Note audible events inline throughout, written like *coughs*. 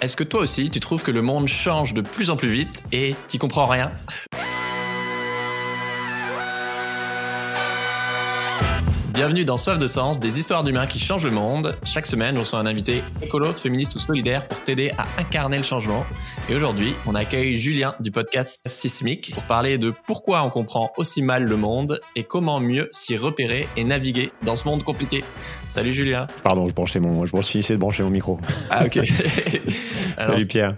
Est-ce que toi aussi, tu trouves que le monde change de plus en plus vite et t'y comprends rien? Bienvenue dans Soif de Sens, des histoires d'humains qui changent le monde. Chaque semaine, on reçoit un invité écolo, féministe ou solidaire pour t'aider à incarner le changement. Et aujourd'hui, on accueille Julien du podcast Sismic pour parler de pourquoi on comprend aussi mal le monde et comment mieux s'y repérer et naviguer dans ce monde compliqué. Salut Julien. Pardon, je branchais mon, je finissais de brancher mon micro. Ah ok. *laughs* Salut Pierre.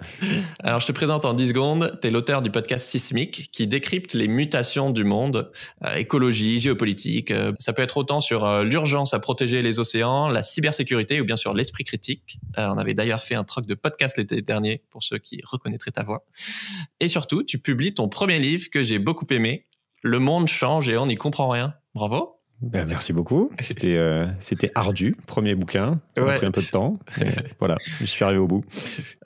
Alors je te présente en 10 secondes. Tu es l'auteur du podcast Sismic qui décrypte les mutations du monde, euh, écologie, géopolitique. Euh, ça peut être autant sur euh, l'urgence à protéger les océans, la cybersécurité ou bien sur l'esprit critique. on avait d'ailleurs fait un troc de podcast l'été dernier pour ceux qui reconnaîtraient ta voix. Et surtout, tu publies ton premier livre que j'ai beaucoup aimé. Le monde change et on n'y comprend rien. Bravo. Ben, merci beaucoup. *laughs* C'était euh, c'était ardu, premier bouquin. Ça a pris un peu de temps. *laughs* voilà, je suis arrivé au bout.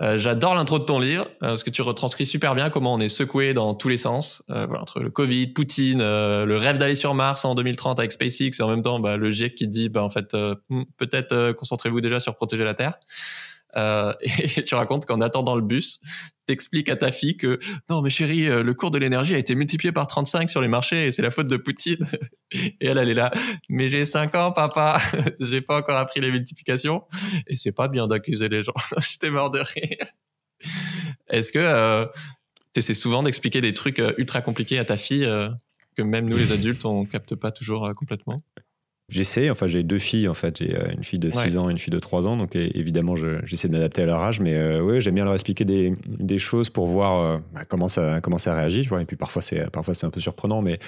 Euh, J'adore l'intro de ton livre euh, parce que tu retranscris super bien comment on est secoué dans tous les sens. Euh, voilà, entre le Covid, Poutine, euh, le rêve d'aller sur Mars en 2030 avec SpaceX et en même temps bah, le GIEC qui dit bah, en fait hmm, peut-être concentrez-vous déjà sur protéger la Terre. Euh, *laughs* et tu racontes qu'en attendant le bus, t'expliques à ta fille que non mais chérie, euh, le cours de l'énergie a été multiplié par 35 sur les marchés et c'est la faute de Poutine. *laughs* Et elle, elle est là, mais j'ai 5 ans papa, *laughs* j'ai pas encore appris les multiplications. Et c'est pas bien d'accuser les gens. J'étais mort de rire. Est-ce que euh, tu essaies souvent d'expliquer des trucs euh, ultra compliqués à ta fille que même nous les adultes on capte pas toujours complètement? J'essaie, enfin j'ai deux filles en fait, j'ai euh, une fille de 6 ans et une fille de 3 ans, donc évidemment j'essaie de m'adapter à leur âge, mais euh, ouais, j'aime bien leur expliquer des, des choses pour voir euh, bah, comment, ça, comment ça réagit, et puis parfois c'est parfois c'est un peu surprenant, mais,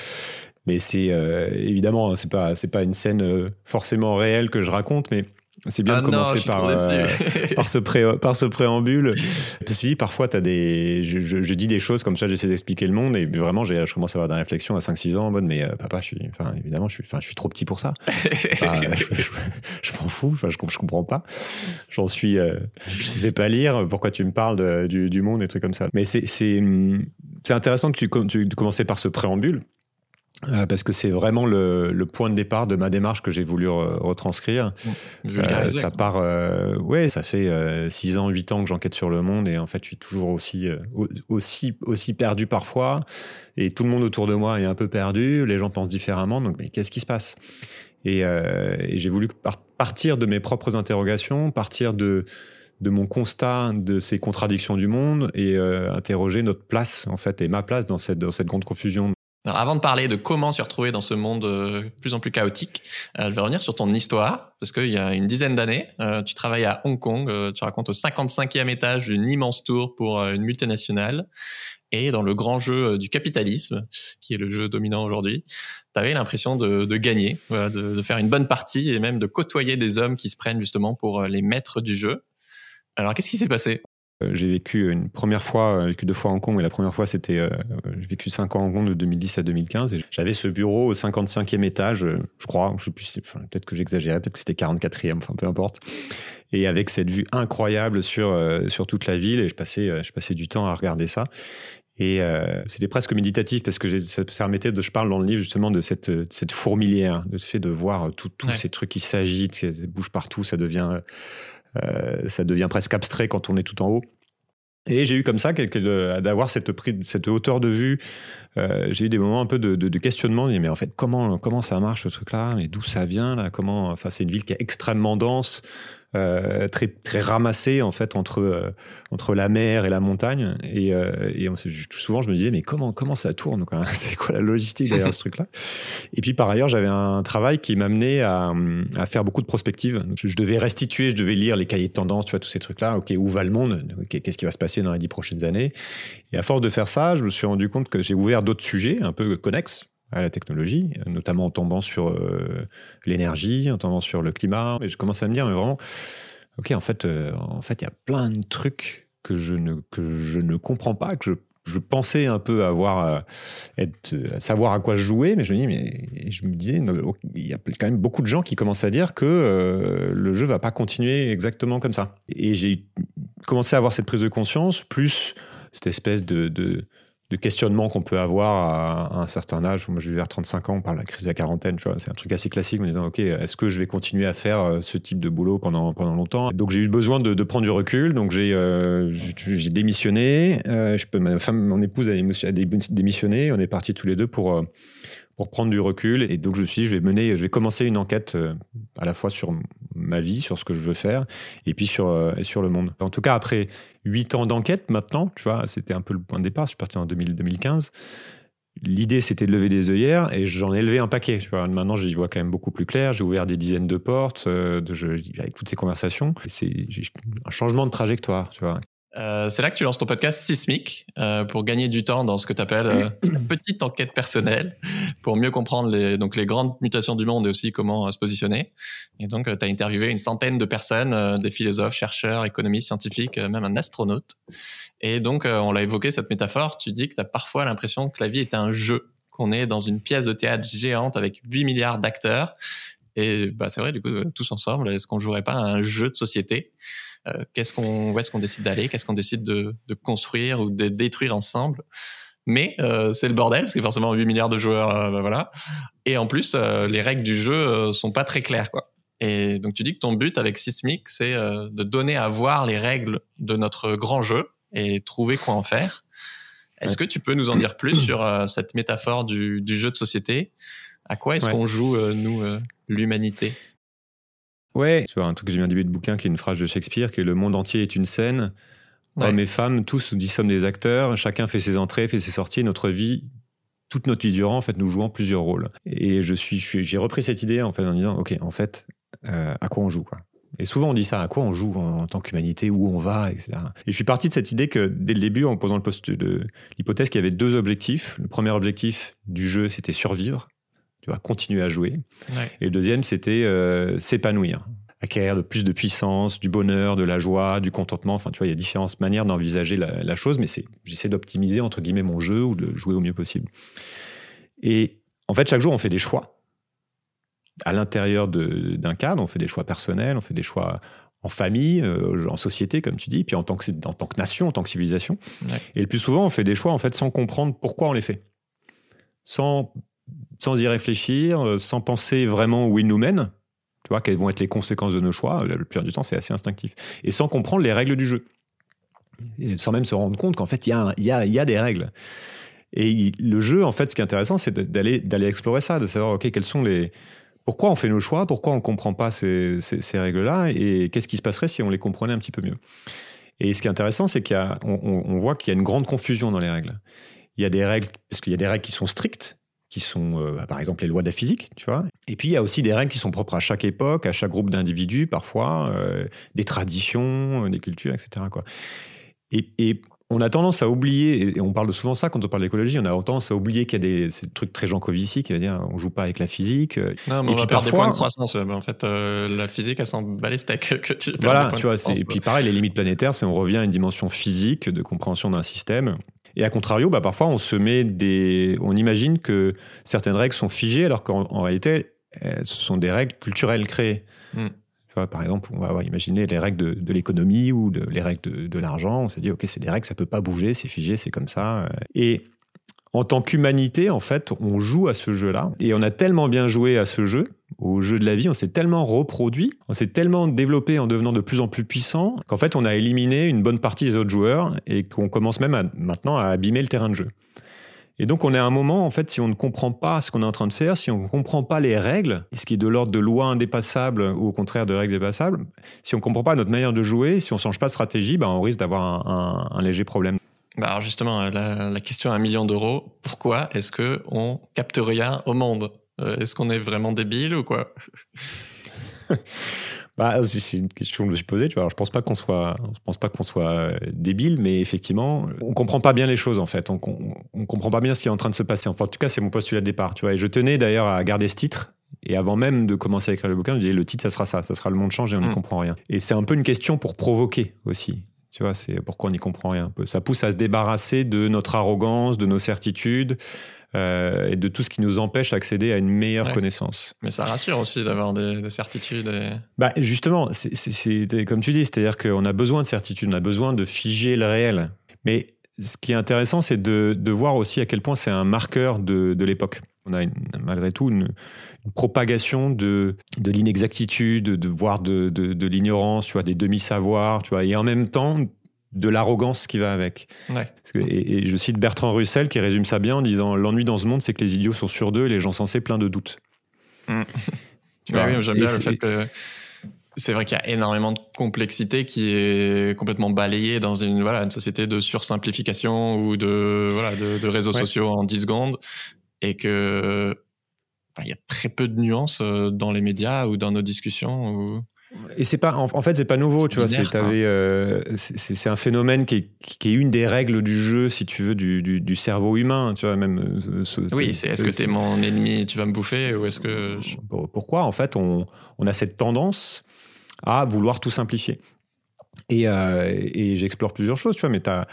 mais c'est évidemment, hein, c'est pas, pas une scène forcément réelle que je raconte, mais c'est bien ah de commencer par, euh, par, ce pré, par ce préambule. Parce que parfois, as des, je, je, dis des choses comme ça, j'essaie d'expliquer le monde et vraiment, je commence à avoir des réflexions à 5-6 ans en mode, mais euh, papa, je suis, enfin, évidemment, je suis, enfin, je suis trop petit pour ça. *laughs* je, m'en fous, enfin, je, je comprends pas. J'en suis, euh, je sais pas lire, pourquoi tu me parles du, du, monde et trucs comme ça. Mais c'est, c'est, c'est intéressant que tu, tu commences par ce préambule euh, parce que c'est vraiment le, le, point de départ de ma démarche que j'ai voulu retranscrire. Euh, ça part, euh, ouais, ça fait 6 ans, 8 ans que j'enquête sur le monde et en fait, je suis toujours aussi, aussi, aussi perdu parfois. Et tout le monde autour de moi est un peu perdu. Les gens pensent différemment. Donc, mais qu'est-ce qui se passe? Et, et j'ai voulu partir de mes propres interrogations, partir de de mon constat de ces contradictions du monde et interroger notre place en fait et ma place dans cette dans cette grande confusion avant de parler de comment se retrouver dans ce monde euh, de plus en plus chaotique, euh, je vais revenir sur ton histoire, parce qu'il y a une dizaine d'années, euh, tu travailles à Hong Kong, tu racontes au 55e étage d'une immense tour pour une multinationale, et dans le grand jeu du capitalisme, qui est le jeu dominant aujourd'hui, tu avais l'impression de, gagner, de, de, faire une bonne partie, et même de côtoyer des hommes qui se prennent justement pour les maîtres du jeu. Alors qu'est-ce qui s'est passé? euh, j'ai vécu une première fois, j'ai vécu deux fois à Hong Kong, mais la première fois c'était, euh, j'ai vécu cinq ans à Hong Kong de 2010 à 2015. Et j'avais ce bureau au 55e étage, euh, je crois, je sais plus, enfin, peut-être que j'exagérais, peut-être que c'était 44e, enfin peu importe. Et avec cette vue incroyable sur sur toute la ville, et je passais, je passais du temps à regarder ça. Et c'était presque méditatif parce que ça permettait de, je parle dans le livre justement de cette, cette fourmilière, de fait de voir tous ces trucs qui s'agitent, qui bougent partout, ça devient euh, ça devient presque abstrait quand on est tout en haut. Et j'ai eu comme ça d'avoir cette, hauteur de vue. Euh, j'ai eu des moments un peu de, de, questionnement. Mais en fait, comment, comment ça marche ce truc-là? Mais d'où ça vient là? Comment Enfin, c'est une ville qui est extrêmement dense. Euh, très très ramassé en fait entre euh, entre la mer et la montagne. Et, euh, et souvent je me disais mais comment comment ça tourne *laughs* c'est quoi la logistique derrière ce truc là et puis par ailleurs j'avais un travail qui m'amenait à, à faire beaucoup de prospectives. Je, devais restituer je devais lire les cahiers de tendance tu vois tous ces trucs là ok où va le monde? Qu'est-ce qui va se passer dans les dix prochaines années? Et à force de faire ça je me suis rendu compte que j'ai ouvert d'autres sujets un peu connexes à la technologie, notamment en tombant sur euh, l'énergie, en tombant sur le climat. Et je commence à me dire, mais vraiment, ok, en fait, euh, en fait, il y a plein de trucs que je ne que je ne comprends pas, que je, je pensais un peu avoir euh, être, savoir à quoi jouer, mais je me dis, mais je me disais, il y a quand même beaucoup de gens qui commencent à dire que le jeu va pas continuer exactement comme ça. Et j'ai commencé à avoir cette prise de conscience, plus cette espèce de de questionnement qu'on peut avoir à, un certain âge. Moi, je vais vers 35 ans, on parle de la crise de la quarantaine, c'est un truc assez classique, en disant, OK, est-ce que je vais continuer à faire euh, ce type de boulot pendant, pendant longtemps? Donc, j'ai eu besoin de, prendre du recul, donc j'ai euh, démissionné, euh, je peux, ma femme, mon épouse a, démissionné, on est partis tous les deux pour... Pour prendre du recul. Et donc, je suis je vais mener, je vais commencer une enquête à la fois sur ma vie, sur ce que je veux faire, et puis sur, euh, sur le monde. En tout cas, après huit ans d'enquête maintenant, tu vois, c'était un peu le point de départ. Je suis parti en 2015. L'idée, c'était de lever des œillères et j'en ai levé un paquet. Maintenant, j'y vois quand même beaucoup plus clair. J'ai ouvert des dizaines de portes euh, de, avec toutes ces conversations. C'est un changement de trajectoire. Tu vois. Euh, c'est là que tu lances ton podcast Sismic euh, pour gagner du temps dans ce que tu appelles euh, *clears throat* petite enquête personnelle pour mieux comprendre les, donc les grandes mutations du monde et aussi comment se positionner. Et donc, tu as interviewé une centaine de personnes, des philosophes, chercheurs, économistes, scientifiques, même un astronaute. Et donc, on l'a évoqué, cette métaphore, tu dis que tu as parfois l'impression que la vie est un jeu, qu'on est dans une pièce de théâtre géante avec 8 milliards d'acteurs. Et bah, c'est vrai, du coup, tous ensemble, est-ce qu'on jouerait pas un jeu de société? euh, qu'est-ce qu'on, où est-ce qu'on décide d'aller, qu'est-ce qu'on décide de, de, construire ou de détruire ensemble. Mais euh, c'est le bordel parce qu'il y a forcément 8 milliards de joueurs, euh, bah, voilà. Et en plus, les règles du jeu sont pas très claires, quoi. Et donc tu dis que ton but avec Sismic, c'est de donner à voir les règles de notre grand jeu et trouver quoi en faire. Est-ce que tu peux nous en dire plus *coughs* sur cette métaphore du, du, jeu de société? À quoi est-ce qu'on joue, nous, l'humanité? Ouais, tu vois, un truc que j'ai mis en début de bouquin, qui est une phrase de Shakespeare, qui est le monde entier est une scène. Hommes et femmes, tous nous sommes des acteurs. Chacun fait ses entrées, fait ses sorties. Notre vie, toute notre vie durant, en fait, nous jouons plusieurs rôles. Et je suis, j'ai repris cette idée en fait en disant, ok, en fait, euh, à quoi on joue, quoi? Et souvent on dit ça, à quoi on joue en, tant qu'humanité, où on va, etc. Et je suis parti de cette idée que dès le début, en posant le poste de l'hypothèse qu'il y avait deux objectifs. Le premier objectif du jeu, c'était survivre continuer à jouer. Et le deuxième, c'était euh, s'épanouir, acquérir de plus de puissance, du bonheur, de la joie, du contentement. Enfin, tu vois, il y a différentes manières d'envisager la, chose, mais c'est, j'essaie d'optimiser entre guillemets mon jeu ou de jouer au mieux possible. Et en fait, chaque jour, on fait des choix. À l'intérieur d'un cadre, on fait des choix personnels, on fait des choix en famille, euh, en société, comme tu dis, puis en tant que, en tant que nation, en tant que civilisation. Et le plus souvent, on fait des choix en fait sans comprendre pourquoi on les fait, sans sans y réfléchir, euh, sans penser vraiment où ils nous mènent, tu vois, quelles vont être les conséquences de nos choix, la plupart du temps, c'est assez instinctif, et sans comprendre les règles du jeu. Sans même se rendre compte qu'en fait, il y a, des règles. Et le jeu, en fait, ce qui est intéressant, c'est d'aller, explorer ça, de savoir, OK, quels sont les. Pourquoi on fait nos choix Pourquoi on ne comprend pas ces, règles-là Et qu'est-ce qui se passerait si on les comprenait un petit peu mieux Et ce qui est intéressant, c'est qu'on on voit qu'il y a une grande confusion dans les règles. Il y a des règles, parce qu'il y a des règles qui sont strictes, qui sont euh, bah, par exemple les lois de la physique, tu vois. Et puis il y a aussi des règles qui sont propres à chaque époque, à chaque groupe d'individus parfois, euh, des traditions, euh, des cultures, etc. Quoi. Et, et, on a tendance à oublier, et on parle souvent ça quand on parle d'écologie, on a tendance à oublier qu'il y a des ces trucs très Jean Covici qui va dire on joue pas avec la physique. Non, mais et on puis va perdre des points de croissance. En fait, la physique, elle s'en bat les steaks. *laughs* Que tu voilà, tu vois. Et puis pareil, les limites planétaires, c'est on revient à une dimension physique de compréhension d'un système. Et à contrario, bah, parfois, on se met des, on imagine que certaines règles sont figées, alors qu'en réalité, ce sont des règles culturelles créées. Hmm. par exemple, on va imaginer les règles de, l'économie ou de, les règles de, l'argent. On se dit, OK, c'est des règles, ça peut pas bouger, c'est figé, c'est comme ça. Et en tant qu'humanité, en fait, on joue à ce jeu-là. Et on a tellement bien joué à ce jeu au jeu de la vie, on s'est tellement reproduit, on s'est tellement développé en devenant de plus en plus puissant qu'en fait on a éliminé une bonne partie des autres joueurs et qu'on commence même maintenant à abîmer le terrain de jeu. Et donc on est à un moment, en fait, si on ne comprend pas ce qu'on est en train de faire, si on ne comprend pas les règles, ce qui est de l'ordre de lois indépassables ou au contraire de règles dépassables, si on ne comprend pas notre manière de jouer, si on ne change pas de stratégie, ben on risque d'avoir un, léger problème. Bah alors justement, la, la question à un million d'euros, pourquoi est-ce qu'on capte rien au monde? euh, est-ce qu'on est vraiment débile ou quoi *laughs* bah, c'est une question que je me suis posée. Tu vois. Alors, je pense pas qu'on soit, je pense pas qu'on soit euh, débile, mais effectivement, on comprend pas bien les choses en fait. On, on, comprend pas bien ce qui est en train de se passer. Enfin, en tout cas, c'est mon postulat de départ. Tu vois. Et je tenais d'ailleurs à garder ce titre. Et avant même de commencer à écrire le bouquin, je disais le titre, ça sera ça, ça sera le monde change et on n'y mm. comprend rien. Et c'est un peu une question pour provoquer aussi. Tu vois, c'est pourquoi on n'y comprend rien. Ça pousse à se débarrasser de notre arrogance, de nos certitudes, euh, et de tout ce qui nous empêche d'accéder à une meilleure connaissance. Mais ça rassure aussi d'avoir des, certitudes. Bah justement, c'est comme tu dis, c'est-à-dire qu'on a besoin de certitude, on a besoin de figer le réel. Mais ce qui est intéressant, c'est de, de, voir aussi à quel point c'est un marqueur de, de l'époque. On a malgré tout une, propagation de, de l'inexactitude, de, voire de, de, l'ignorance, tu vois, des demi-savoirs, tu vois, et en même temps de l'arrogance qui va avec. et, je cite Bertrand Russell qui résume ça bien en disant L'ennui dans ce monde, c'est que les idiots sont sur d'eux et les gens sensés pleins de doutes. Mm. oui, *laughs* j'aime bien le fait que c'est vrai qu'il y a énormément de complexité qui est complètement balayée dans une, voilà, une société de sursimplification ou de, voilà, de, réseaux sociaux en 10 secondes et que il y a très peu de nuances euh, dans les médias ou dans nos discussions. Ou... Et c'est pas, en, fait, c'est pas nouveau, tu vois. Euh, c'est un phénomène qui est, qui est, une des règles du jeu, si tu veux, du, du, cerveau humain, tu vois. Même. Euh, oui, c'est est-ce que tu es mon ennemi, tu vas me bouffer, ou est-ce que pourquoi en fait on, on, a cette tendance à vouloir tout simplifier? Et, et j'explore plusieurs choses, tu vois. Mais tu as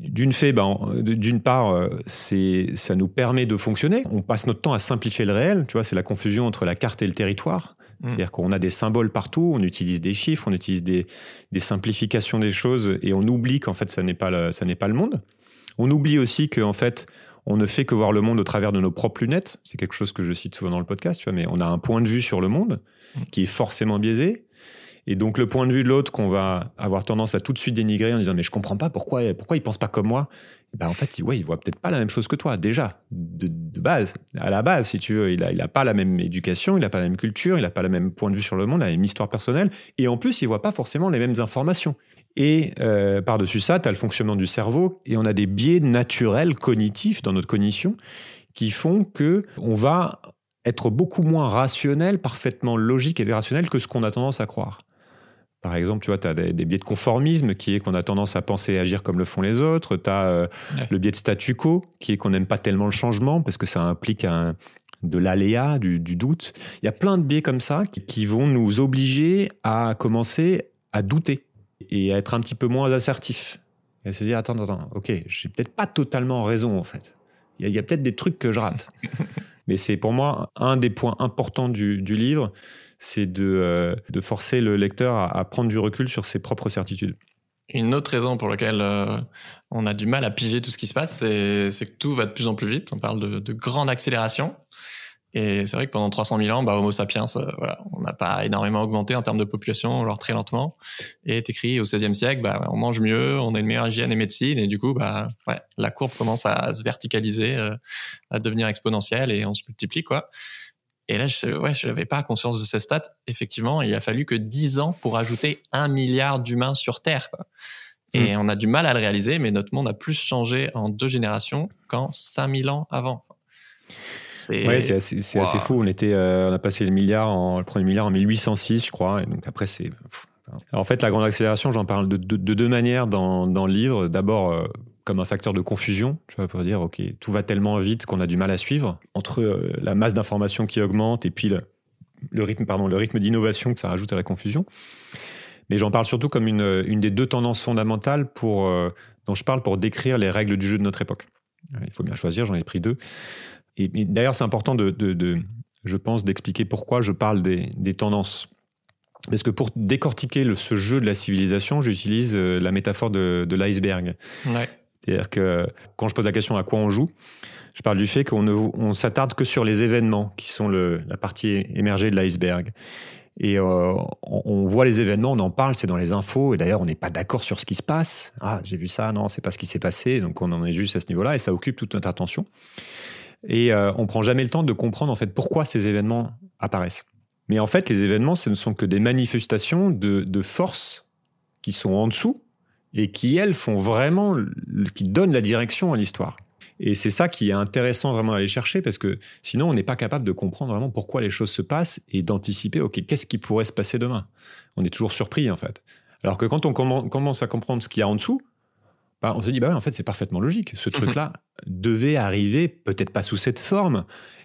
d'une fait, ben, d'une part, euh, c'est, ça nous permet de fonctionner. On passe notre temps à simplifier le réel. Tu vois, c'est la confusion entre la carte et le territoire. Mmh. C'est-à-dire qu'on a des symboles partout, on utilise des chiffres, on utilise des, des simplifications des choses et on oublie qu'en fait, ça n'est pas le, ça n'est pas le monde. On oublie aussi qu'en fait, on ne fait que voir le monde au travers de nos propres lunettes. C'est quelque chose que je cite souvent dans le podcast, tu vois, mais on a un point de vue sur le monde mmh. qui est forcément biaisé. Et donc le point de vue de l'autre qu'on va avoir tendance à tout de suite dénigrer en disant mais je comprends pas pourquoi pourquoi il pense pas comme moi. ben en fait, ouais, il voit peut-être pas la même chose que toi déjà de, base, à la base si tu veux, il a il a pas la même éducation, il a pas la même culture, il a pas le même point de vue sur le monde, la même histoire personnelle et en plus, il voit pas forcément les mêmes informations. Et euh, par-dessus ça, tu as le fonctionnement du cerveau et on a des biais naturels cognitifs dans notre cognition qui font que on va être beaucoup moins rationnel, parfaitement logique et rationnel que ce qu'on a tendance à croire. Par exemple, tu vois, tu as des, biais de conformisme qui est qu'on a tendance à penser et agir comme le font les autres. Tu as euh, le biais de statu quo qui est qu'on n'aime pas tellement le changement parce que ça implique un, de l'aléa, du, doute. Il y a plein de biais comme ça qui, vont nous obliger à commencer à douter et à être un petit peu moins assertif. Et à se dire, attends, attends, ok, j'ai peut-être pas totalement raison en fait. Il y a, peut-être des trucs que je rate. *laughs* Mais c'est pour moi un des points importants du, du livre, c'est de, euh, de, forcer le lecteur à, prendre du recul sur ses propres certitudes. Une autre raison pour laquelle euh, on a du mal à piger tout ce qui se passe, c'est que tout va de plus en plus vite. On parle de, de grande accélération. Et c'est vrai que pendant 300 000 ans, bah, Homo sapiens, euh, on n'a pas énormément augmenté en termes de population, alors très lentement. Et est écrit au XVIe siècle, bah, on mange mieux, on a une meilleure hygiène et médecine, et du coup, bah, la courbe commence à se verticaliser, à devenir exponentielle, et on se multiplie, quoi. Et là, je ouais, n'avais pas conscience de ces stats. Effectivement, il a fallu que 10 ans pour ajouter un milliard d'humains sur Terre. Et hmm. on a du mal à le réaliser, mais notre monde a plus changé en deux générations qu'en 5000 ans avant. C'est c'est assez, fou. On, était, euh, on a passé le, milliard en, le premier milliard en 1806, je crois. Et donc après, c'est. En fait, la grande accélération, j'en parle de, de, deux manières dans, dans le livre. D'abord, euh, comme un facteur de confusion, tu vois, pour dire, OK, tout va tellement vite qu'on a du mal à suivre. Entre euh, la masse d'informations qui augmente et puis le, rythme, pardon, le rythme d'innovation que ça rajoute à la confusion. Mais j'en parle surtout comme une, une, des deux tendances fondamentales pour, euh, dont je parle pour décrire les règles du jeu de notre époque. Euh, il faut bien choisir, j'en ai pris deux. Et, d'ailleurs, c'est important de, de, je pense, d'expliquer pourquoi je parle des, des tendances. Parce que pour décortiquer ce jeu de la civilisation, j'utilise la métaphore de, de l'iceberg. C'est-à-dire que quand je pose la question à quoi on joue, je parle du fait qu'on ne s'attarde que sur les événements qui sont le, la partie émergée de l'iceberg. Et euh, on, voit les événements, on en parle, c'est dans les infos. Et d'ailleurs, on n'est pas d'accord sur ce qui se passe. Ah, j'ai vu ça, non, c'est pas ce qui s'est passé. Donc, on en est juste à ce niveau-là et ça occupe toute notre attention. Et euh, on prend jamais le temps de comprendre en fait pourquoi ces événements apparaissent. Mais en fait, les événements, ce ne sont que des manifestations de, de forces qui sont en dessous et qui, elles, font vraiment, qui donnent la direction à l'histoire. Et c'est ça qui est intéressant vraiment à aller chercher parce que sinon, on n'est pas capable de comprendre vraiment pourquoi les choses se passent et d'anticiper, OK, qu'est-ce qui pourrait se passer demain? On est toujours surpris, en fait. Alors que quand on commence à comprendre ce qu'il y a en dessous, bah, on se dit, bah en fait, c'est parfaitement logique. Ce mhm. truc-là devait arriver, peut-être pas sous cette forme,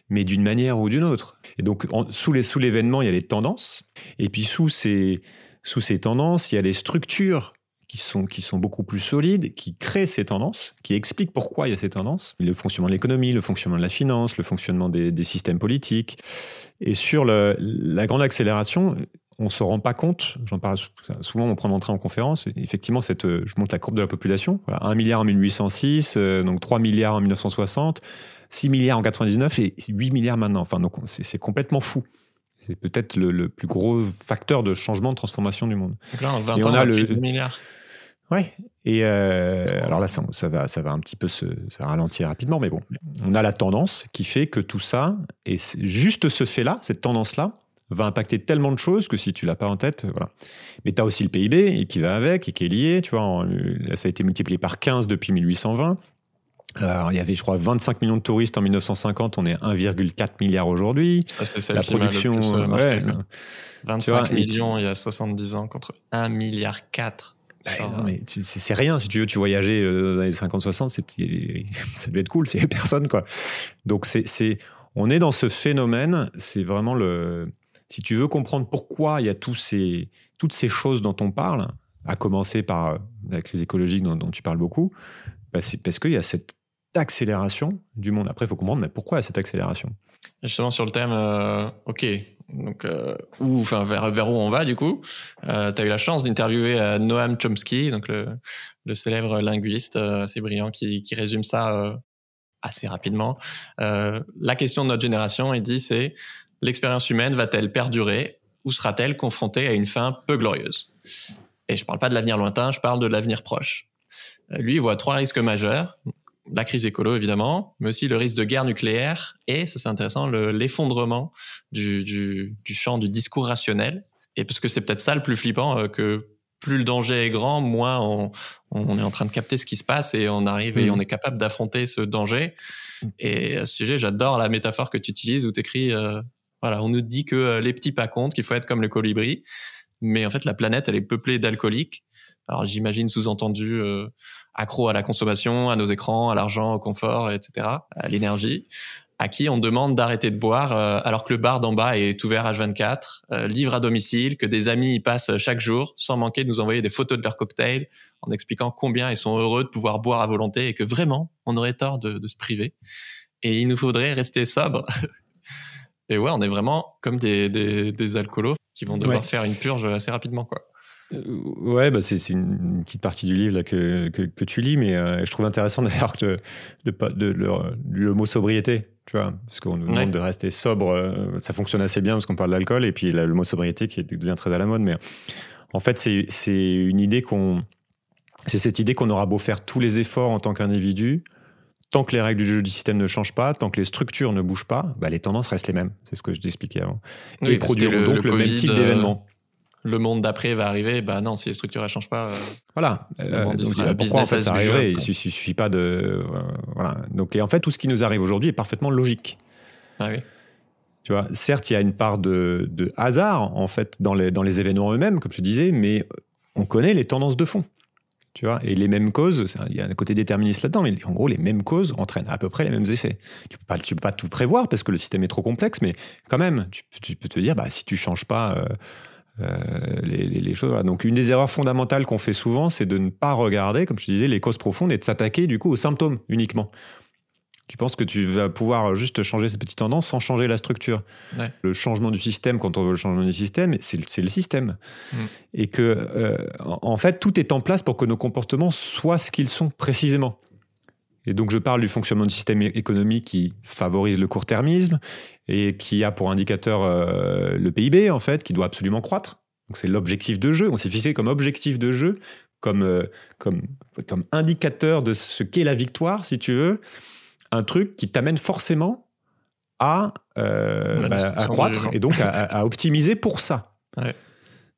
mais d'une manière ou d'une autre. Et donc, sous l'événement, sous il y a les tendances. Et puis, sous ces, sous ces tendances, il y a les structures qui sont, qui sont beaucoup plus solides, qui créent ces tendances, qui expliquent pourquoi il y a ces tendances. Le fonctionnement de l'économie, le fonctionnement de la finance, le fonctionnement des, systèmes politiques. Et sur la grande accélération, on se rend pas compte, j'en parle souvent on prend l'entrée en conférence, effectivement, cette, je monte la courbe de la population, 1 milliard en 1806, donc 3 milliards en 1960, 6 milliards en 99 et 8 milliards maintenant. Enfin, donc c'est complètement fou. C'est peut-être le, plus gros facteur de changement, de transformation du monde. Donc là, en 20 ans, on a le 2 milliards. Ouais. Et euh, alors là, ça, ça, va, ça va un petit peu se ralentir rapidement, mais bon, on a la tendance qui fait que tout ça, et juste ce fait-là, cette tendance-là, va impacter tellement de choses que si tu l'as pas en tête, voilà. Mais tu as aussi le PIB qui va avec et qui est lié, tu vois, ça a été multiplié par 15 depuis 1820. Alors, il y avait, je crois, 25 millions de touristes en 1950, on est 1,4 milliard aujourd'hui. la production, euh, ouais, 25 millions il y a 70 ans contre 1 milliard 4. Bah, non, mais c'est rien. Si tu veux, tu voyageais euh, dans les années 50-60, *laughs* ça devait être cool. C'est personne, quoi. Donc, c'est, on est dans ce phénomène. C'est vraiment le. Si tu veux comprendre pourquoi il y a tous ces, toutes ces choses dont on parle, à commencer par euh, la crise écologique dont, dont tu parles beaucoup, bah, c'est parce qu'il y a cette accélération du monde. Après, il faut comprendre mais pourquoi cette accélération? justement, sur le thème, euh, OK, donc euh, où, enfin, vers, vers, où on va du coup euh, Tu as eu la chance d'interviewer Noam Chomsky, donc le, le célèbre linguiste assez brillant qui, qui résume ça assez rapidement. la question de notre génération, il dit, c'est l'expérience humaine va-t-elle perdurer ou sera-t-elle confrontée à une fin peu glorieuse? Et je parle pas de l'avenir lointain, je parle de l'avenir proche. Lui, il voit trois risques majeurs la crise écolo évidemment, mais aussi le risque de guerre nucléaire et, ça c'est intéressant, l'effondrement du, du, du, champ du discours rationnel. Et parce que c'est peut-être ça le plus flippant, euh, que plus le danger est grand, moins on, on, est en train de capter ce qui se passe et on arrive et mm. on est capable d'affronter ce danger. Et à ce sujet, j'adore la métaphore que tu utilises où tu écris, euh, voilà, on nous dit que euh, les petits pas comptent, qu'il faut être comme le colibri, mais en fait la planète elle est peuplée d'alcooliques. Alors j'imagine sous-entendu accro à la consommation, à nos écrans, à l'argent, au confort, etc., à l'énergie, à qui on demande d'arrêter de boire euh, alors que le bar d'en bas est ouvert H24, euh, livre à domicile, que des amis y passent chaque jour, sans manquer de nous envoyer des photos de leurs cocktails, en expliquant combien ils sont heureux de pouvoir boire à volonté et que vraiment, on aurait tort de, de se priver. Et il nous faudrait rester sobre. *laughs* et ouais, on est vraiment comme des, des, des alcoolos qui vont devoir faire une purge assez rapidement, quoi. Euh, ouais, bah c'est une petite partie du livre là, que, que, tu lis, mais euh, je trouve intéressant *laughs* d'ailleurs que de, de, le, mot sobriété, tu vois, parce qu'on nous demande de rester sobre, euh, ça fonctionne assez bien parce qu'on parle d'alcool, et puis le mot sobriété qui devient très à la mode, mais en fait, c'est une idée qu'on. C'est cette idée qu'on aura beau faire tous les efforts en tant qu'individu, tant que les règles du jeu du système ne changent pas, tant que les structures ne bougent pas, bah, les tendances restent les mêmes. C'est ce que je t'expliquais avant. et produiront donc le, même type d'événement le monde d'après va arriver, bah non, si les structures ne changent pas. Euh, voilà. Euh, donc, pourquoi en fait ça arriverait Il suffit pas de. Euh, voilà. Donc, et en fait, tout ce qui nous arrive aujourd'hui est parfaitement logique. Ah oui. Tu vois, certes, il y a une part de, hasard, en fait, dans les, dans les événements eux-mêmes, comme je disais, mais on connaît les tendances de fond. Tu vois, et les mêmes causes, il y a un côté déterministe là-dedans, mais en gros, les mêmes causes entraînent à peu près les mêmes effets. Tu peux pas, tu peux pas tout prévoir parce que le système est trop complexe, mais quand même, tu, peux te dire, bah, si tu changes pas. Euh, les, choses. Donc, une des erreurs fondamentales qu'on fait souvent, c'est de ne pas regarder, comme je disais, les causes profondes et de s'attaquer du coup aux symptômes uniquement. Tu penses que tu vas pouvoir juste changer cette petite tendance sans changer la structure. Le changement du système, quand on veut le changement du système, c'est le système. Mm. Et que, euh, en fait, tout est en place pour que nos comportements soient ce qu'ils sont précisément. Et donc, je parle du fonctionnement du système économique qui favorise le court-termisme et qui a pour indicateur euh, le PIB, en fait, qui doit absolument croître. Donc, c'est l'objectif de jeu. On s'est fixé comme objectif de jeu, comme, euh, comme, comme indicateur de ce qu'est la victoire, si tu veux, un truc qui t'amène forcément à, euh, bah, à croître et donc à, optimiser pour ça.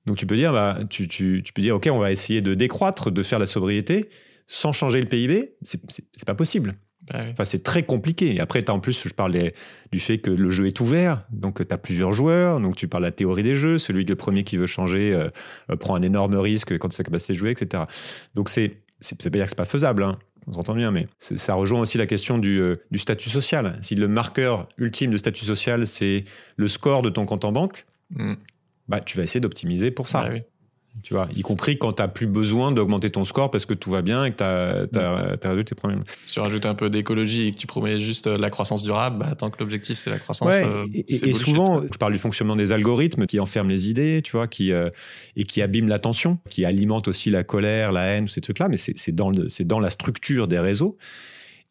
Donc, tu peux dire, bah, tu, tu, tu peux dire, OK, on va essayer de décroître, de faire la sobriété sans changer le PIB, c'est pas possible. Bah enfin, c'est très compliqué. Et après, as en plus, je parle du fait que le jeu est ouvert, donc tu as plusieurs joueurs, donc tu parles de la théorie des jeux, celui le premier qui veut changer euh, euh, prend un énorme risque quand il sa capacité de jouer, etc. Donc c'est, c'est pas dire que c'est pas faisable, hein. on s'entend bien, mais ça rejoint aussi la question euh, du, statut social. Si le marqueur ultime de statut social, c'est le score de ton compte en banque, mm. bah, tu vas essayer d'optimiser pour ça. Bah tu vois, y compris quand tu n'as plus besoin d'augmenter ton score parce que tout va bien et que tu as, résolu tes problèmes. Si tu rajoutes un peu d'écologie et que tu promets juste euh, la croissance durable, bah, tant que l'objectif c'est la croissance. Euh, et, souvent, je parle du fonctionnement des algorithmes qui enferment les idées, tu vois, qui, euh, et qui abîment l'attention, qui alimentent aussi la colère, la haine, ces trucs-là, mais c'est dans, dans la structure des réseaux.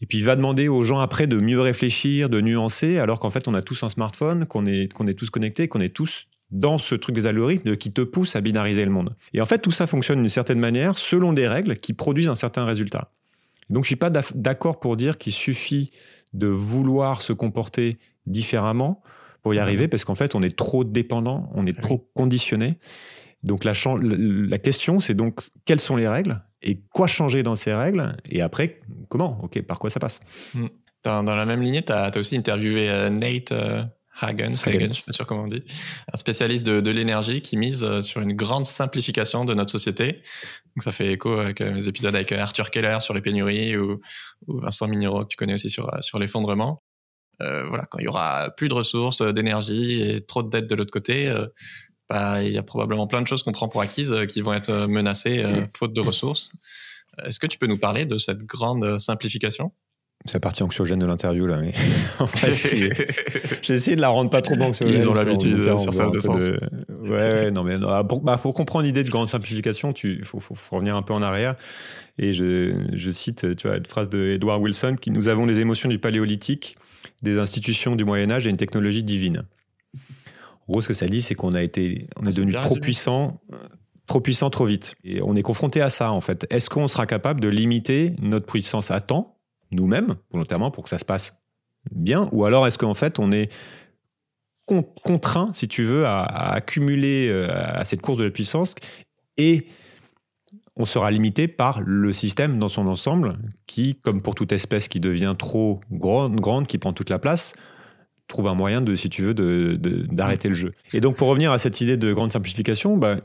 Et puis il va demander aux gens après de mieux réfléchir, de nuancer, alors qu'en fait on a tous un smartphone, qu'on est, qu'on est tous connectés, qu'on est tous dans ce truc des algorithmes qui te pousse à binariser le monde. Et en fait, tout ça fonctionne d'une certaine manière selon des règles qui produisent un certain résultat. Donc, je suis pas d'accord pour dire qu'il suffit de vouloir se comporter différemment pour y arriver, parce qu'en fait, on est trop dépendant, on est trop conditionné. Donc, la, la question, c'est donc quelles sont les règles et quoi changer dans ces règles et après, comment? Ok, par quoi ça passe? Hmm. dans, la même lignée, tu as, aussi interviewé euh, Nate. Euh, Hagen, Hagen, je suis pas sûr comment on dit, un spécialiste de, l'énergie qui mise euh, sur une grande simplification de notre société. Donc ça fait écho avec mes euh, épisodes avec euh, Arthur Keller sur les pénuries ou, Vincent Minero que tu connais aussi sur sur l'effondrement. voilà, quand il y aura plus de ressources, d'énergie et trop de dettes de l'autre côté, bah, il y a probablement plein de choses qu'on prend pour acquises qui vont être menacées faute de ressources. Est-ce que tu peux nous parler de cette grande simplification? C'est la partie anxiogène de l'interview là, mais *laughs* *laughs* j'ai essayé de la rendre pas trop anxiogène. Ils ont l'habitude sur ça de sens. Ouais, non mais ah, pour, bah, pour, comprendre l'idée de grande simplification, il faut, faut, revenir un peu en arrière. Et je, je cite, tu vois, une phrase de Edward Wilson qui nous avons les émotions du paléolithique, des institutions du Moyen Âge et une technologie divine. En gros, ce que ça dit, c'est qu'on a été, on est devenu trop puissant, trop puissant trop vite. Et on est confronté à ça en fait. Est-ce qu'on sera capable de limiter notre puissance à temps nous-mêmes, volontairement, pour que ça se passe bien Ou alors est-ce qu'en fait, on est contraint, si tu veux, à, accumuler euh, à cette course de la puissance et on sera limité par le système dans son ensemble qui, comme pour toute espèce qui devient trop grande, grande qui prend toute la place, trouve un moyen de, si tu veux, d'arrêter de, le jeu. Et donc, pour revenir à cette idée de grande simplification, bah,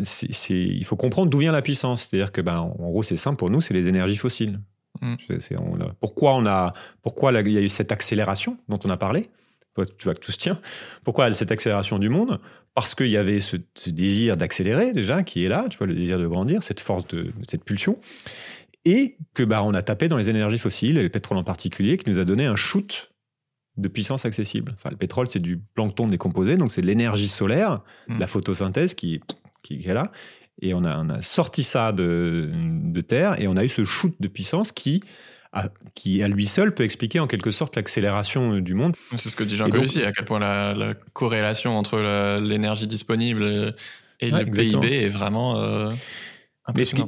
il faut comprendre d'où vient la puissance. C'est-à-dire que, bah, en gros, c'est simple pour nous, c'est les énergies fossiles. Mm. pourquoi on a, pourquoi il y a eu cette accélération dont on a parlé? Tu vois que tout se tient. Pourquoi cette accélération du monde? Parce qu'il y avait ce, désir d'accélérer déjà qui est là, tu vois, le désir de grandir, cette force de cette pulsion, et que bah on a tapé dans les énergies fossiles, le pétrole en particulier, qui nous a donné un shoot de puissance accessible. Enfin, le pétrole, c'est du plancton décomposé, donc c'est de l'énergie solaire, mm. la photosynthèse qui, qui est là. Et on a, sorti ça de, terre et on a eu ce shoot de puissance qui, a, qui à lui seul peut expliquer en quelque sorte l'accélération du monde. C'est ce que dit Jean-Claude aussi, à quel point la, corrélation entre l'énergie disponible et le PIB est vraiment... Euh,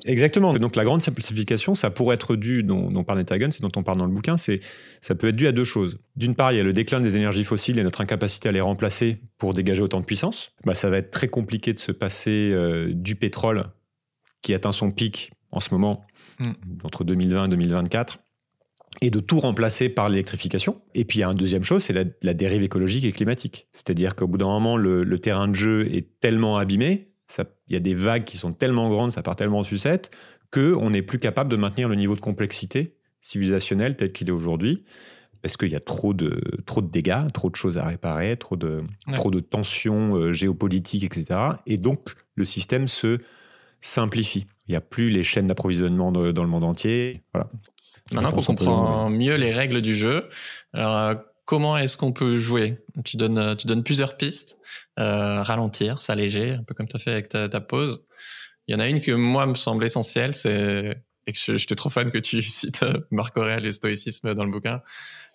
exactement. Donc la grande simplification, ça pourrait être dû, dont, dont parle Netagan, c'est dont on parle dans le bouquin, c'est ça peut être dû à deux choses. D'une part, il y a le déclin des énergies fossiles et notre incapacité à les remplacer pour dégager autant de puissance. Bah, ça va être très compliqué de se passer euh, du pétrole qui atteint son pic en ce moment, hmm. entre 2020 et 2024 et de tout remplacer par l'électrification. Et puis il y a une deuxième chose, c'est la, dérive écologique et climatique. C'est-à-dire qu'au bout d'un moment, le, terrain de jeu est tellement abîmé, il y a des vagues qui sont tellement grandes, ça part tellement en sucette, qu'on n'est plus capable de maintenir le niveau de complexité civilisationnelle tel qu'il est aujourd'hui, parce qu'il y a trop de, trop de dégâts, trop de choses à réparer, trop de, trop de tensions euh, géopolitiques, etc. Et donc, le système se simplifie. Il n'y a plus les chaînes d'approvisionnement dans le monde entier. Voilà. Maintenant qu'on comprend mieux les règles du jeu, alors euh, comment est-ce qu'on peut jouer? Tu donnes, euh, tu donnes plusieurs pistes. Euh, ralentir, s'alléger, un peu comme tu as fait avec ta, pause. Il y en a une que moi me semble essentielle, c'est et que j'étais trop fan que tu *laughs* cites euh, Marc Aurèle et stoïcisme dans le bouquin,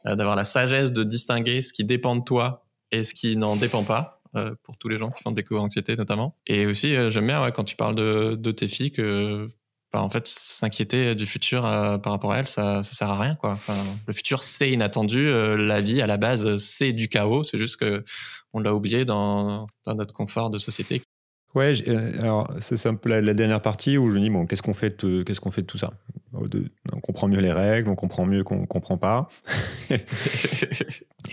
d'avoir la sagesse de distinguer ce qui dépend de toi et ce qui n'en dépend pas, pour tous les gens qui font des co-anxiété notamment. Et aussi, j'aime bien quand tu parles de, de tes filles que bah, en fait, s'inquiéter du futur euh, par rapport à elle, ça, ça sert à rien, quoi. Le futur, c'est inattendu. Euh, la vie, à la base, c'est du chaos. C'est juste que on l'a oublié dans notre confort de société Ouais, euh, alors c'est un peu la, dernière partie où je me dis bon, qu'est-ce qu'on fait de qu'est-ce qu'on fait de tout ça? On comprend mieux les règles, on comprend mieux qu'on comprend pas. *laughs*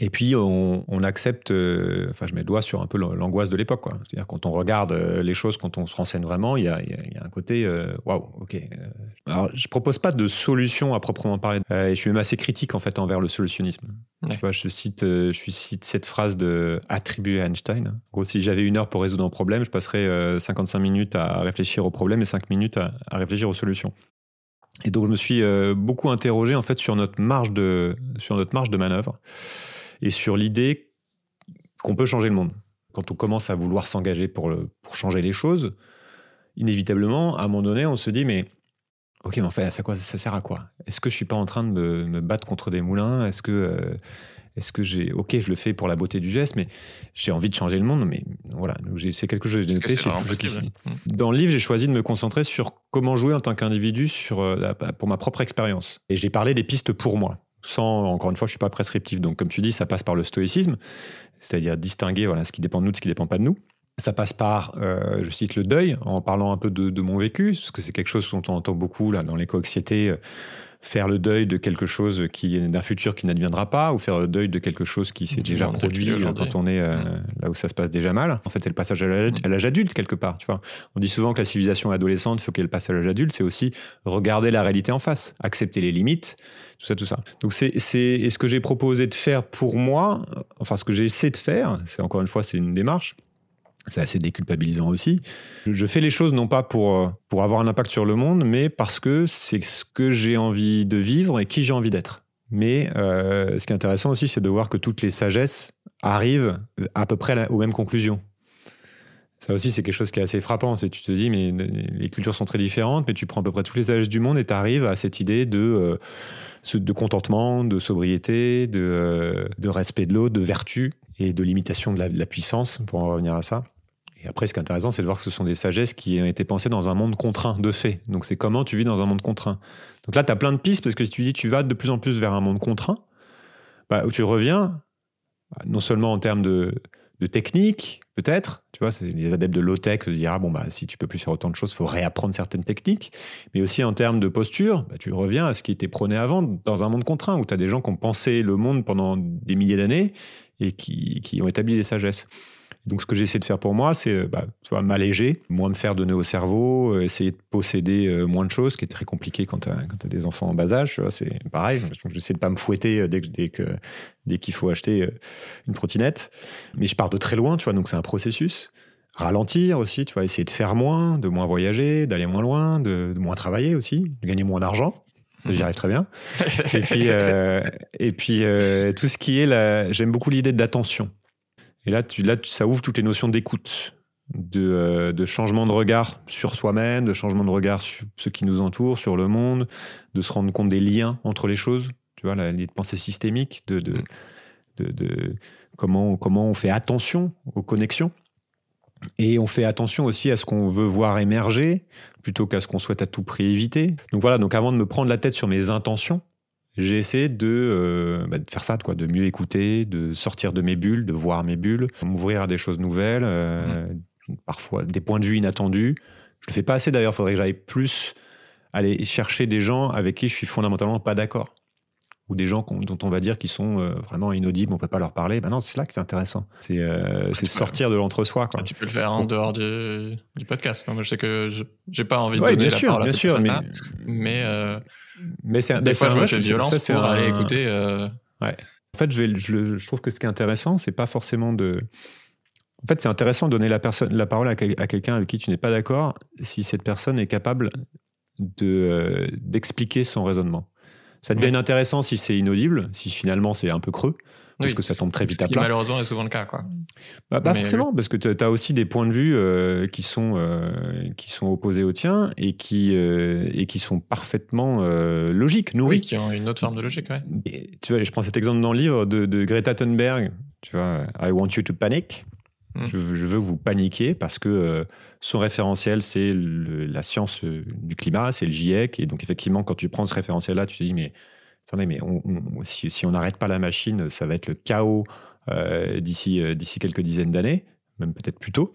et puis on, accepte. Euh, enfin, je mets le doigt sur un peu l'angoisse de l'époque, quoi. C'est-à-dire quand on regarde euh, les choses, quand on se renseigne vraiment, il y a, un côté waouh, ok. Alors je propose pas de solution à proprement parler. et je suis même assez critique en fait envers le solutionnisme. Je, cite, je cite cette phrase de attribuée à Einstein. Gros, si j'avais une heure pour résoudre un problème, je passerais 55 minutes à réfléchir au problème et 5 minutes à, réfléchir aux solutions. Et donc, je me suis beaucoup interrogé en fait sur notre marge de, sur notre marge de manœuvre et sur l'idée qu'on peut changer le monde. Quand on commence à vouloir s'engager pour, pour changer les choses, inévitablement, à un moment donné, on se dit, mais ok, mais en fait, ça, quoi, ça sert à quoi? Est-ce que je suis pas en train de me, battre contre des moulins? Est-ce que, euh, est-ce que j'ai, ok, je le fais pour la beauté du geste, mais j'ai envie de changer le monde, mais voilà, c'est quelque chose que j'ai noté. Dans le livre, j'ai choisi de me concentrer sur comment jouer en tant qu'individu sur, euh, pour ma propre expérience. Et j'ai parlé des pistes pour moi sans, encore une fois, je suis pas prescriptif. Donc, comme tu dis, ça passe par le stoïcisme, c'est-à-dire distinguer voilà, ce qui dépend de nous de ce qui dépend pas de nous. Ça passe par, euh, je cite le deuil, en parlant un peu de, mon vécu, parce que c'est quelque chose dont on entend beaucoup là dans l'éco-anxiété, euh, faire le deuil de quelque chose qui d'un futur qui n'adviendra pas, ou faire le deuil de quelque chose qui s'est déjà produit quand on est euh, mm. là où ça se passe déjà mal. En fait, c'est le passage à l'âge adulte quelque part. Tu vois, on dit souvent que la civilisation adolescente, il faut qu'elle passe à l'âge adulte. C'est aussi regarder la réalité en face, accepter les limites, tout ça, tout ça. Donc c'est et ce que j'ai proposé de faire pour moi, enfin ce que j'ai essayé de faire, c'est encore une fois c'est une démarche c'est assez déculpabilisant aussi. Je fais les choses non pas pour, euh, pour avoir un impact sur le monde, mais parce que c'est ce que j'ai envie de vivre et qui j'ai envie d'être. Mais euh, ce qui est intéressant aussi, c'est de voir que toutes les sagesses arrivent à peu près aux mêmes conclusions. Ça aussi, c'est quelque chose qui est assez frappant. C'est tu te dis, mais les cultures sont très différentes, mais tu prends à peu près toutes les sagesses du monde et tu arrives à cette idée de, euh, de contentement, de sobriété, de, de respect de l'autre, de vertu et de limitation de la, de la puissance, pour en revenir à ça. Et après, ce qui est intéressant, c'est de voir que ce sont des sagesses qui ont été pensées dans un monde contraint, de fait. Donc, c'est comment tu vis dans un monde contraint. Donc là, tu as plein de pistes, parce que si tu dis tu vas de plus en plus vers un monde contraint, bah, où tu reviens, bah, non seulement en termes de, technique, peut-être, tu vois, c'est les adeptes de low-tech de dire, ah bon, bah, si tu peux plus faire autant de choses, faut réapprendre certaines techniques, mais aussi en termes de posture, bah, tu reviens à ce qui était prôné avant, dans un monde contraint, où tu as des gens qui ont pensé le monde pendant des milliers d'années et qui, qui ont établi des sagesses. Donc, ce que j'essaie de faire pour moi, c'est euh, bah, m'alléger, moins me faire donner au cerveau, euh, essayer de posséder euh, moins de choses, ce qui est très compliqué quand tu as, des enfants en bas âge. C'est pareil. J'essaie de pas me fouetter dès, dès dès qu'il faut acheter une trottinette. Mais je pars de très loin, tu vois, donc c'est un processus. Ralentir aussi, tu vois, essayer de faire moins, de moins voyager, d'aller moins loin, de, moins travailler aussi, de gagner moins d'argent. J'y arrive très bien. *laughs* et puis, et puis tout ce qui est là, j'aime beaucoup l'idée d'attention. Et là, tu, là ça ouvre toutes les notions d'écoute, de, de, changement de regard sur soi-même, de changement de regard sur ce qui nous entoure, sur le monde, de se rendre compte des liens entre les choses, tu vois, l'idée de pensée systémique, de, de, de, comment, comment on fait attention aux connexions. Et on fait attention aussi à ce qu'on veut voir émerger plutôt qu'à ce qu'on souhaite à tout prix éviter. Donc voilà, donc avant de me prendre la tête sur mes intentions, j'ai essayé de, euh, bah, de, faire ça, quoi, de mieux écouter, de sortir de mes bulles, de voir mes bulles, m'ouvrir à des choses nouvelles, euh, parfois des points de vue inattendus. Je le fais pas assez d'ailleurs, il faudrait que j'aille plus aller chercher des gens avec qui je suis fondamentalement pas d'accord. Ou des gens dont on va dire qu'ils sont euh, vraiment inaudibles, on peut pas leur parler. Ben non, c'est là que c'est intéressant. C'est sortir de l'entre-soi. tu peux le faire en dehors du, podcast. Moi, je sais que j'ai pas envie de donner bien la sûr, parole bien sûr, mais, mais mais c'est des fois, je me fais violence pour aller écouter. Euh, ouais. En fait, je, vais, je, trouve que ce qui est intéressant, c'est pas forcément de. En fait, c'est intéressant de donner la, personne, la parole à, quelqu'un avec qui tu n'es pas d'accord si cette personne est capable de, euh, d'expliquer son raisonnement. Ça devient intéressant si c'est inaudible, si finalement c'est un peu creux parce que ça tombe très vite à plat. malheureusement est souvent le cas. Quoi. Bah, pas forcément, parce que tu as aussi des points de vue euh, qui, sont, euh, qui sont opposés aux tiens et qui, euh, et qui sont parfaitement logiques, nourris. Oui, qui ont une autre forme de logique. Ouais. tu vois, je prends cet exemple dans le livre de, de, Greta Thunberg, tu vois, I want you to panic. Hmm. Je, veux vous paniquiez parce que son référentiel, c'est la science du climat, c'est le GIEC. Et donc, effectivement, quand tu prends ce référentiel-là, tu te dis, mais attendez, mais si, on n'arrête pas la machine, ça va être le chaos euh, d'ici euh, d'ici quelques dizaines d'années, même peut-être plus tôt.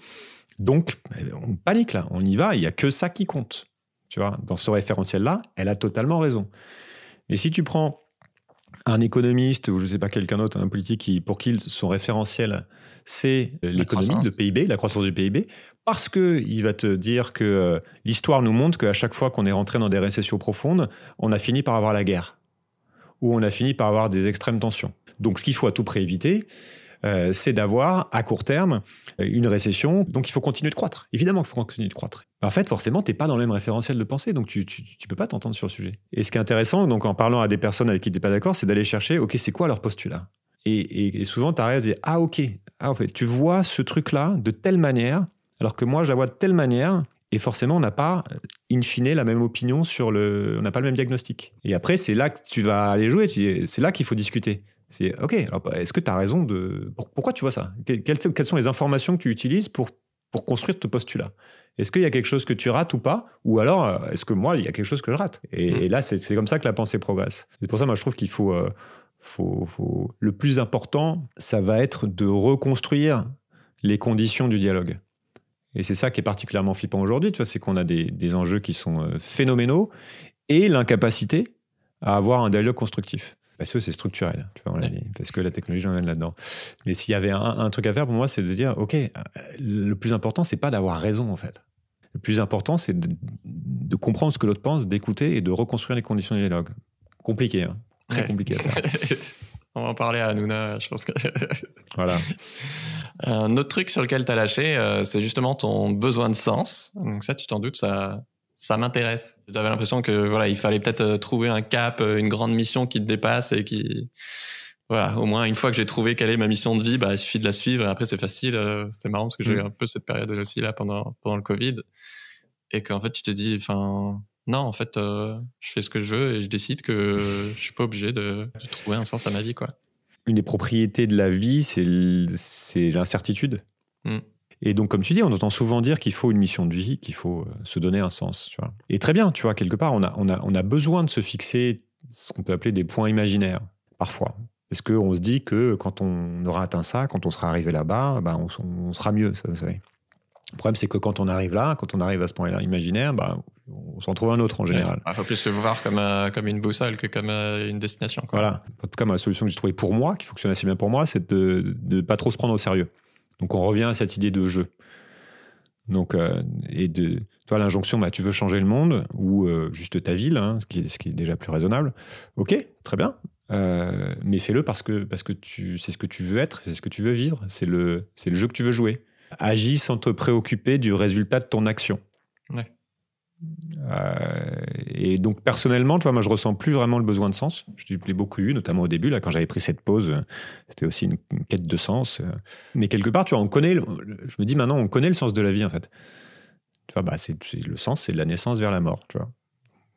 Donc, on panique là, on y va, il n'y a que ça qui compte. Tu vois, dans ce référentiel-là, elle a totalement raison. Mais si tu prends un économiste ou je ne sais pas quelqu'un d'autre, un politique qui, pour qui son référentiel c'est l'économie, le PIB, la croissance du PIB, parce qu'il va te dire que euh, l'histoire nous montre qu'à chaque fois qu'on est rentré dans des récessions profondes, on a fini par avoir la guerre où on a fini par avoir des extrêmes tensions. Donc, ce qu'il faut à tout prix éviter, euh, c'est d'avoir à court terme une récession. Donc il faut continuer de croître. Évidemment qu'il faut continuer de croître. En fait, forcément, tu n'es pas dans le même référentiel de pensée, donc tu ne peux pas t'entendre sur le sujet. Et ce qui est intéressant, donc en parlant à des personnes avec qui tu n'es pas d'accord, c'est d'aller chercher, OK, c'est quoi leur postulat? Et, souvent, tu arrives à dire, ah OK, ah, en fait, tu vois ce truc-là de telle manière, alors que moi, je la vois de telle manière, et forcément, on n'a pas, in fine, la même opinion sur le. On n'a pas le même diagnostic. Et après, c'est là que tu vas aller jouer. C'est là qu'il faut discuter. C'est OK, est-ce que tu as raison de. Pourquoi tu vois ça? Quelles, sont les informations que tu utilises pour, pour construire ce postulat? Est-ce qu'il y a quelque chose que tu rates ou pas? Ou alors, euh, est-ce que moi, il y a quelque chose que je rate? Et, mmh. là, c'est comme ça que la pensée progresse. C'est pour ça, moi, je trouve qu'il faut, euh, faut, faut. Le plus important, ça va être de reconstruire les conditions du dialogue. Et c'est ça qui est particulièrement flippant aujourd'hui, tu vois, c'est qu'on a des, des, enjeux qui sont euh, phénoménaux et l'incapacité à avoir un dialogue constructif. Parce que c'est structurel, tu vois, on l'a dit, parce que la technologie emmène là-dedans. Mais s'il y avait un, truc à faire pour moi, c'est de dire, OK, euh, le plus important, c'est pas d'avoir raison, en fait. Le plus important, c'est de, comprendre ce que l'autre pense, d'écouter et de reconstruire les conditions du dialogue. Compliqué, hein très compliqué à faire. *laughs* on va en parler à Hanouna, je pense que... *laughs* voilà. Un autre truc sur lequel tu as lâché, euh, c'est justement ton besoin de sens. Donc ça, tu t'en doutes, ça, ça m'intéresse. J'avais l'impression que voilà, il fallait peut-être euh, trouver un cap, euh, une grande mission qui te dépasse et qui voilà, au moins une fois que j'ai trouvé quelle est ma mission de vie, bah il suffit de la suivre et après c'est facile. Euh, c'était marrant parce que j'ai eu mm. un peu cette période aussi là pendant pendant le Covid et qu'en fait tu te dis enfin non en fait je fais ce que je veux et je décide que *laughs* je suis pas obligé de, trouver un sens à ma vie quoi. Une des propriétés de la vie, c'est l'incertitude. Mm. Et donc, comme tu dis, on entend souvent dire qu'il faut une mission de vie, qu'il faut euh, se donner un sens. Tu vois. Et très bien, tu vois, quelque part, on a, on, a, on a besoin de se fixer ce qu'on peut appeler des points imaginaires, parfois. Parce qu'on se dit que quand on aura atteint ça, quand on sera arrivé là-bas, ben on, sera mieux. Ça. Le problème, c'est que quand on arrive là, quand on arrive à ce point-là imaginaire, ben, on s'en trouve un autre en général. Il faut plus le voir comme, comme une boussole que comme euh, une destination. Quoi. Voilà. En tout cas, la solution que j'ai trouvée pour moi, qui fonctionne assez bien pour moi, c'est de ne pas trop se prendre au sérieux. Donc on revient à cette idée de jeu. Donc, euh, et de, toi, l'injonction, bah, tu veux changer le monde ou euh, juste ta ville, hein, ce, qui est, ce, qui est, déjà plus raisonnable. Ok, très bien. Euh, mais fais-le parce que, parce que tu, c'est ce que tu veux être, c'est ce que tu veux vivre, c'est le, c'est le jeu que tu veux jouer. Agis sans te préoccuper du résultat de ton action. Ouais. Euh, et donc personnellement, tu vois, moi je ressens plus vraiment le besoin de sens. Je l'ai beaucoup eu, notamment au début, là, quand j'avais pris cette pause, c'était aussi une, quête de sens. Mais quelque part, tu vois, on connaît, je me dis maintenant, on connaît le sens de la vie en fait. Tu vois, bah, c'est, le sens, c'est de la naissance vers la mort, tu vois.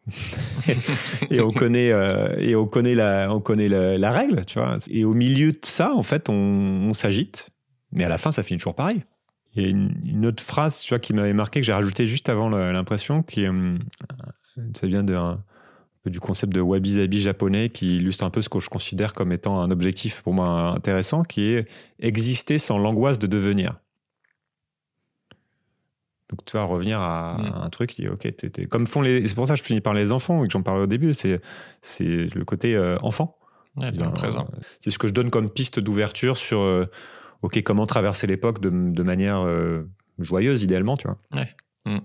*laughs* et on connaît euh, et on connaît la on connaît la, règle tu vois et au milieu de ça en fait on, on s'agite mais à la fin ça finit toujours pareil il y a une, autre phrase tu vois, qui m'avait marqué, que j'ai rajouté juste avant l'impression, qui euh, ça vient du concept de wabi-sabi japonais, qui illustre un peu ce que je considère comme étant un objectif pour moi intéressant, qui est exister sans l'angoisse de devenir. Donc tu vas revenir à, mm. un truc qui, ok, comme font les, c'est pour ça que je finis par les enfants et que j'en parlais au début, c'est c'est le côté euh, enfant. présent. C'est ce que je donne comme piste d'ouverture sur euh, ok, comment traverser l'époque de, manière euh, joyeuse, idéalement, tu vois. Hmm.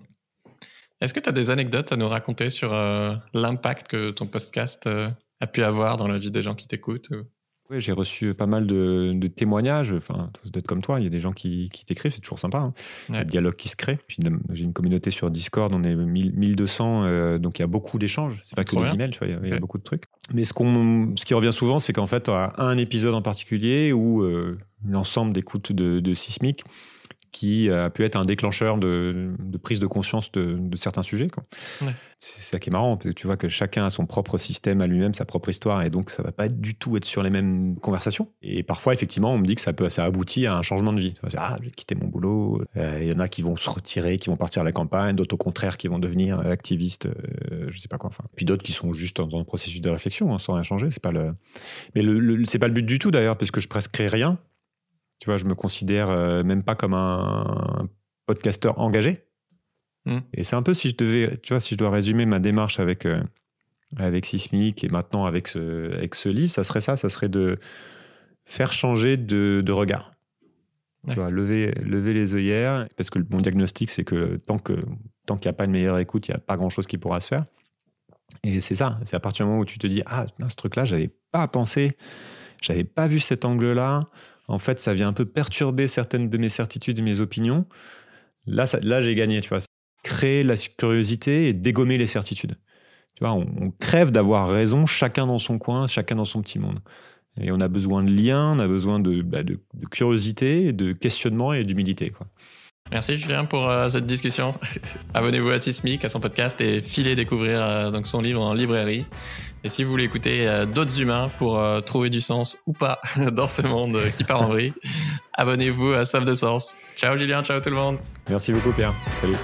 Est-ce que tu as des anecdotes à nous raconter sur euh, l'impact que ton podcast euh, a pu avoir dans la vie des gens qui t'écoutent oui, j'ai reçu pas mal de, témoignages. Enfin, d'être comme toi, il y a des gens qui, t'écrivent, c'est toujours sympa. Hein. Il y a dialogue qui se crée. Puis j'ai une communauté sur Discord, on est 1200, euh, donc il y a beaucoup d'échanges. C'est pas que des emails, tu vois, il y, a, beaucoup de trucs. Mais ce, qu'on, ce qui revient souvent, c'est qu'en fait, a un épisode en particulier où euh, l'ensemble d'écoute de, de Sismic qui a pu être un déclencheur de, prise de conscience de, certains sujets. C'est ça qui est marrant, parce que tu vois que chacun a son propre système à lui-même, sa propre histoire, et donc ça va pas du tout être sur les mêmes conversations. Et parfois, effectivement, on me dit que ça, peut, ça aboutit à un changement de vie. Ah, je vais quitter mon boulot. Euh, il y en a qui vont se retirer, qui vont partir à la campagne, d'autres au contraire qui vont devenir activistes, euh, je sais pas quoi. Enfin, puis d'autres qui sont juste dans un processus de réflexion, hein, sans rien changer. C'est pas le, mais le, c'est pas le but du tout d'ailleurs, parce que je prescris rien. Tu vois, je me considère euh, même pas comme un podcasteur engagé. Hmm. Et c'est un peu si je devais, tu vois, si je dois résumer ma démarche avec, euh, avec Sismic et maintenant avec ce, avec ce livre, ça serait ça, ça serait de faire changer de, de regard. Tu vois, lever, lever les œillères, parce que mon diagnostic, c'est que tant que tant qu'il n'y a pas de meilleure écoute, il n'y a pas grand-chose qui pourra se faire. Et c'est ça, c'est à partir du moment où tu te dis ah ce truc-là, j'avais pas pensé, j'avais pas vu cet angle-là. En fait, ça vient un peu perturber certaines de mes certitudes et mes opinions. Là, là j'ai gagné, tu vois. Créer la curiosité et dégommer les certitudes. Tu vois, on, crève d'avoir raison, chacun dans son coin, chacun dans son petit monde. Et on a besoin de liens, on a besoin de, bah, de, de curiosité, de questionnement et d'humilité. Quoi. Merci Julien pour euh, cette discussion. *laughs* Abonnez-vous à Sismic, à son podcast et filez découvrir euh, donc son livre en librairie. Et si vous voulez écouter euh, d'autres humains pour trouver du sens ou pas *laughs* dans ce monde qui part en vrille, *laughs* abonnez-vous à Soif de Sens. Ciao Julien, ciao tout le monde. Merci beaucoup Pierre. Salut.